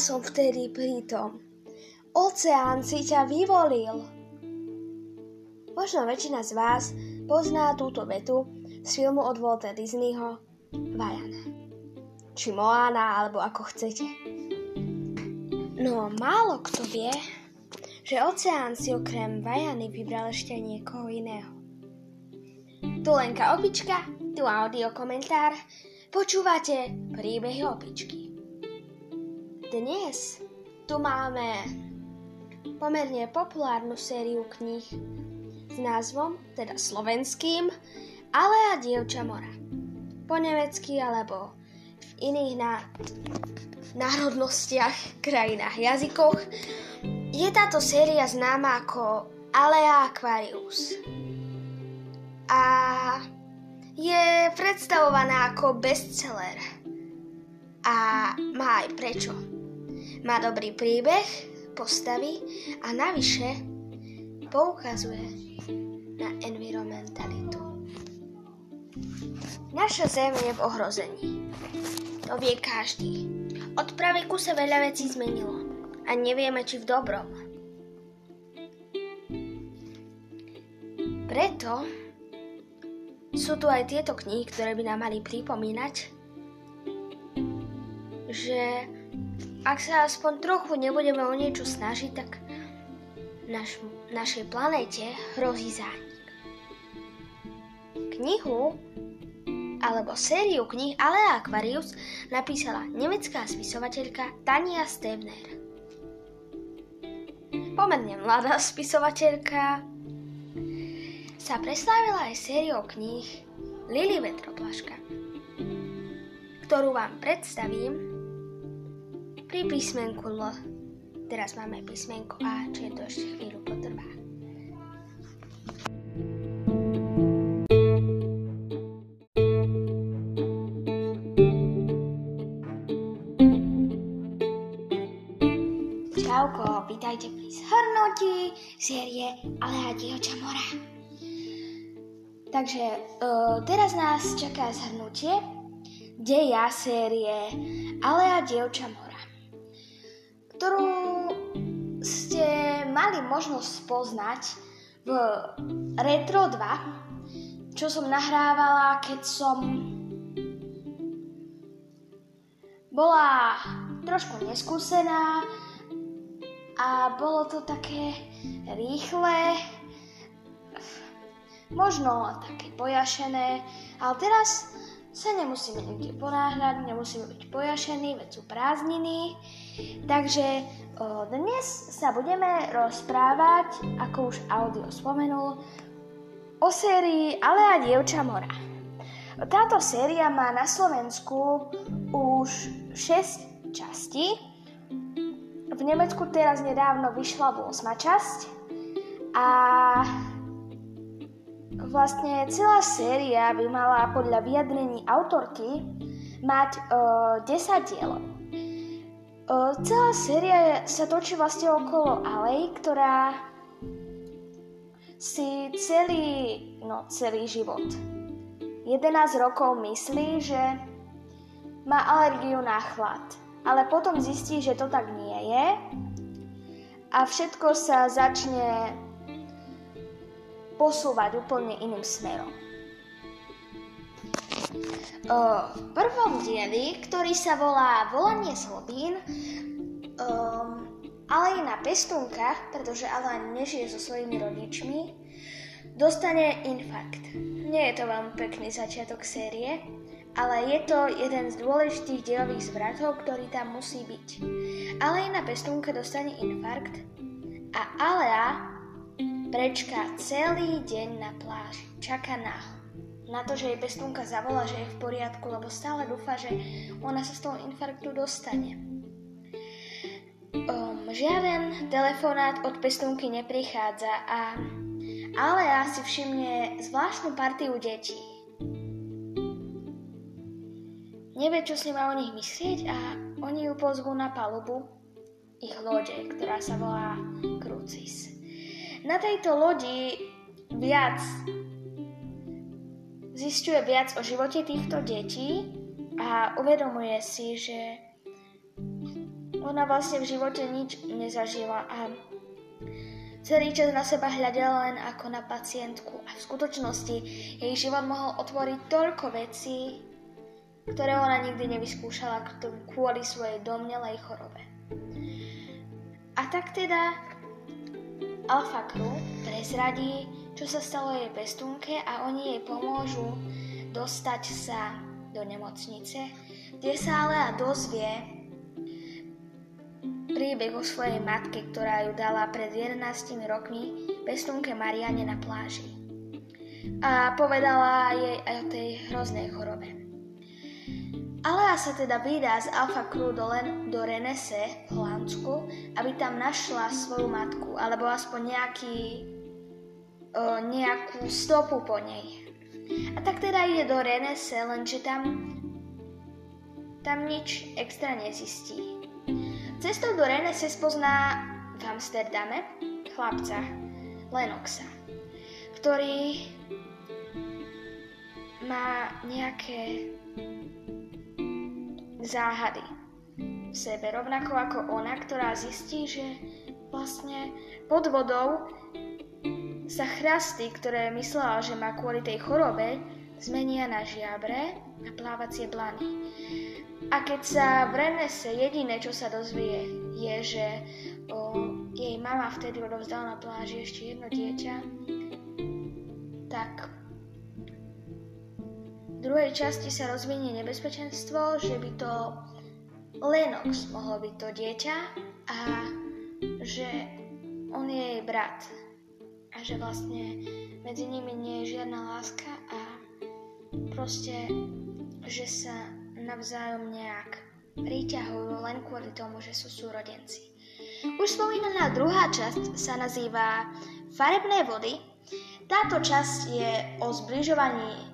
som vtedy pritom. Oceán si ťa vyvolil. Možno väčšina z vás pozná túto vetu z filmu od Walta Disneyho Vajana. Či Moana, alebo ako chcete. No, málo kto vie, že oceán si okrem Vajany vybral ešte niekoho iného. Tu Lenka Opička, tu audio komentár, počúvate príbehy opičky. Dnes tu máme pomerne populárnu sériu kníh s názvom, teda slovenským, ale a dievča mora. Po nemecky alebo v iných ná... národnostiach, krajinách, jazykoch je táto séria známa ako Alea Aquarius a je predstavovaná ako bestseller. A má aj prečo. Má dobrý príbeh, postavy a navyše poukazuje na environmentalitu. Naša Zem je v ohrození. To vie každý. Od praveku sa veľa vecí zmenilo a nevieme, či v dobrom. Preto sú tu aj tieto knihy, ktoré by nám mali pripomínať, že ak sa aspoň trochu nebudeme o niečo snažiť, tak naš, našej planéte hrozí zánik. Knihu alebo sériu knih Alea Aquarius napísala nemecká spisovateľka Tania Stevner. Pomerne mladá spisovateľka, sa preslávila aj sériou kníh Lily Vetroplaška, ktorú vám predstavím pri písmenku L. Teraz máme písmenko A, čiže to ešte chvíľu potrvá. Čauko, vítajte pri zhrnutí série Alea dievča mora. Takže uh, teraz nás čaká zhrnutie deja série Alea dievča mora, ktorú ste mali možnosť poznať v Retro 2, čo som nahrávala, keď som bola trošku neskúsená a bolo to také rýchle, možno také pojašené, ale teraz sa nemusíme nikde ponáhľať, nemusíme byť pojašení, veď sú prázdniny. Takže o, dnes sa budeme rozprávať, ako už audio spomenul, o sérii Alea dievča mora. Táto séria má na Slovensku už 6 častí. V Nemecku teraz nedávno vyšla 8 časť a Vlastne celá séria by mala podľa vyjadrení autorky mať uh, 10 dielov. Celá séria sa točí vlastne okolo alej, ktorá si celý, no celý život 11 rokov myslí, že má alergiu na chlad. Ale potom zistí, že to tak nie je a všetko sa začne posúvať úplne iným smerom. V prvom dieli, ktorý sa volá Volanie slobín, um, Alejna pestúnka, pretože Alain nežije so svojimi rodičmi, dostane infarkt. Nie je to veľmi pekný začiatok série, ale je to jeden z dôležitých dielových zvratov, ktorý tam musí byť. Alejna pestúnka dostane infarkt a Alea Prečka celý deň na pláži. Čaká na na to, že jej pestúnka zavolá, že je v poriadku, lebo stále dúfa, že ona sa z toho infarktu dostane. Um, žiaden telefonát od pestúnky neprichádza a ale ja si všimne zvláštnu partiu detí. Nevie, čo si má o nich myslieť a oni ju pozvú na palubu ich lode, ktorá sa volá Crucis. Na tejto lodi viac zistuje viac o živote týchto detí a uvedomuje si, že Ona vlastne v živote nič nezažila a celý čas na seba hľadela len ako na pacientku a v skutočnosti jej život mohol otvoriť toľko vecí, ktoré ona nikdy nevyskúšala kvôli svojej domnelej chorobe. A tak teda Alfa Crew prezradí, čo sa stalo jej pestúnke a oni jej pomôžu dostať sa do nemocnice, kde sa ale dozvie príbeh o svojej matke, ktorá ju dala pred 11 rokmi pestúnke Mariane na pláži. A povedala jej aj o tej hroznej chorobe. Alea sa teda vydá z Alfa Crew do, Len, do Renese v Holandsku, aby tam našla svoju matku, alebo aspoň nejaký, nejakú stopu po nej. A tak teda ide do Renese, lenže tam, tam nič extra nezistí. Cestou do Renese spozná v Amsterdame chlapca Lenoxa, ktorý má nejaké záhady v sebe, rovnako ako ona, ktorá zistí, že vlastne pod vodou sa chrasty, ktoré myslela, že má kvôli tej chorobe, zmenia na žiabre a plávacie blany. A keď sa v Renese jediné, čo sa dozvie, je, že o, jej mama vtedy odovzdala na pláži ešte jedno dieťa, tak v druhej časti sa rozvinie nebezpečenstvo, že by to Lennox mohol byť to dieťa a že on je jej brat a že vlastne medzi nimi nie je žiadna láska a proste, že sa navzájom nejak priťahujú len kvôli tomu, že sú súrodenci. Už spomínaná druhá časť sa nazýva Farebné vody. Táto časť je o zbližovaní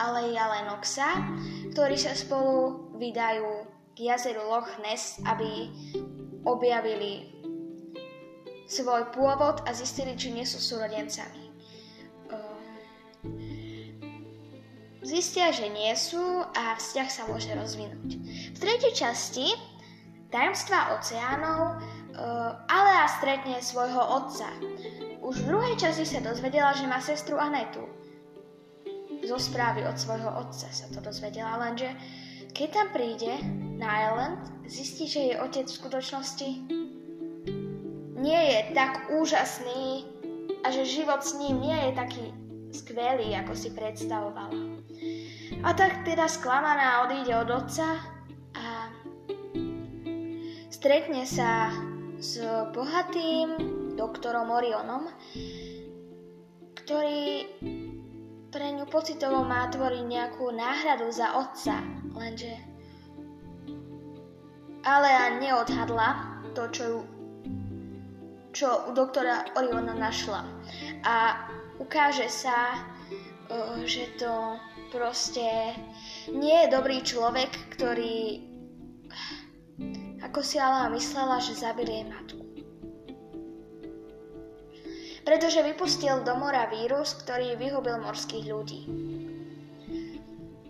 Aleja Lenoxa, ktorí sa spolu vydajú k jazeru Loch Ness, aby objavili svoj pôvod a zistili, či nie sú súrodencami. Ehm, zistia, že nie sú a vzťah sa môže rozvinúť. V tretej časti Tajomstva oceánov ehm, Alea stretne svojho otca. Už v druhej časti sa dozvedela, že má sestru Anetu zo správy od svojho otca sa to dozvedela, lenže keď tam príde na Island, zistí, že jej otec v skutočnosti nie je tak úžasný a že život s ním nie je taký skvelý, ako si predstavovala. A tak teda sklamaná odíde od otca a stretne sa s bohatým doktorom Orionom, ktorý pre ňu pocitovo má tvoriť nejakú náhradu za otca, lenže Alea neodhadla to, čo, ju, čo u doktora Oriona našla. A ukáže sa, že to proste nie je dobrý človek, ktorý ako si Alea myslela, že zabil jej matku pretože vypustil do mora vírus, ktorý vyhubil morských ľudí.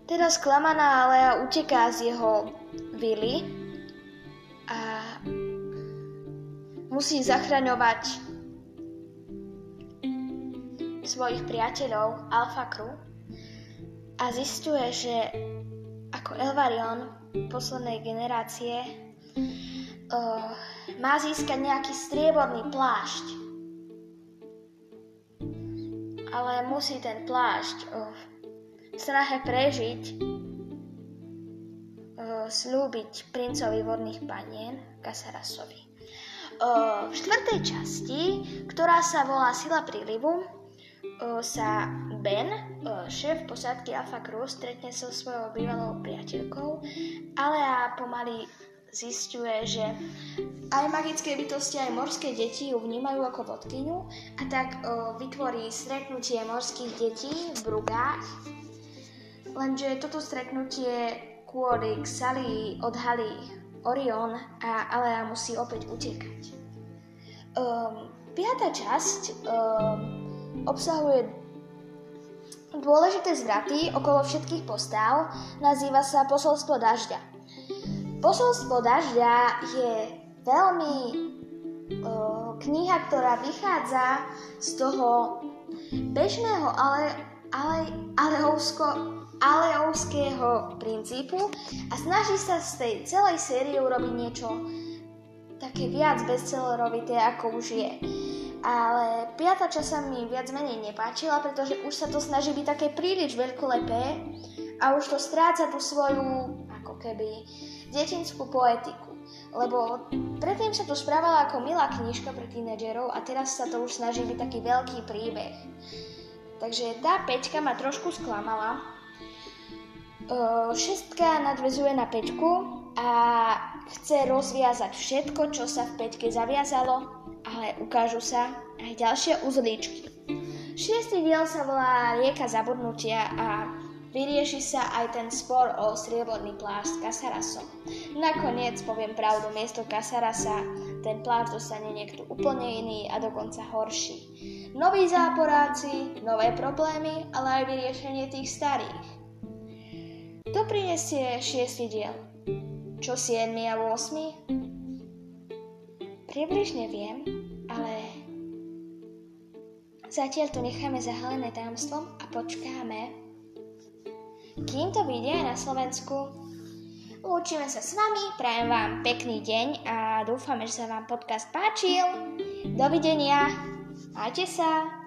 Teda sklamaná Alea uteká z jeho vily a musí zachraňovať svojich priateľov Alpha Crew a zistuje, že ako Elvarion poslednej generácie uh, má získať nejaký strieborný plášť, ale musí ten plášť oh, v snahe prežiť oh, slúbiť princovi vodných panien Kasarasovi. V štvrtej časti, ktorá sa volá Sila prílivu, sa Ben, šéf posádky Alpha Crew, stretne so svojou bývalou priateľkou, ale a pomaly zistuje, že aj magické bytosti, aj morské deti ju vnímajú ako vodkyňu a tak vytvorí stretnutie morských detí v Brugách. Lenže toto stretnutie kvôli Xali odhalí Orion a Alea musí opäť utekať. Um, piata časť um, obsahuje dôležité zvraty okolo všetkých postáv, nazýva sa Posolstvo dažďa. Posolstvo dažďa je veľmi uh, kniha, ktorá vychádza z toho bežného, ale, ale, aleovsko, aleovského princípu a snaží sa z tej celej série urobiť niečo také viac bestsellerovité, ako už je. Ale piata časť sa mi viac menej nepáčila, pretože už sa to snaží byť také príliš veľkolepé a už to stráca tú svoju, ako keby, detinskú poetiku. Lebo predtým sa to správala ako milá knižka pre tínedžerov a teraz sa to už snaží byť taký veľký príbeh. Takže tá peťka ma trošku sklamala. Šestka nadvezuje na peťku a chce rozviazať všetko, čo sa v peťke zaviazalo, ale ukážu sa aj ďalšie uzlíčky. Šiestý diel sa volá Rieka zabudnutia a Vyrieši sa aj ten spor o strieborný plášť s Kasarasom. Nakoniec, poviem pravdu, miesto Kasarasa ten plášť dostane niekto úplne iný a dokonca horší. Noví záporáci, nové problémy, ale aj vyriešenie tých starých. To prinesie šiestý diel. Čo 7 a 8? Približne viem, ale zatiaľ to necháme zahalené tajomstvom a počkáme, kým to vyjde na Slovensku. Lúčime sa s vami, prajem vám pekný deň a dúfame, že sa vám podcast páčil. Dovidenia, majte sa.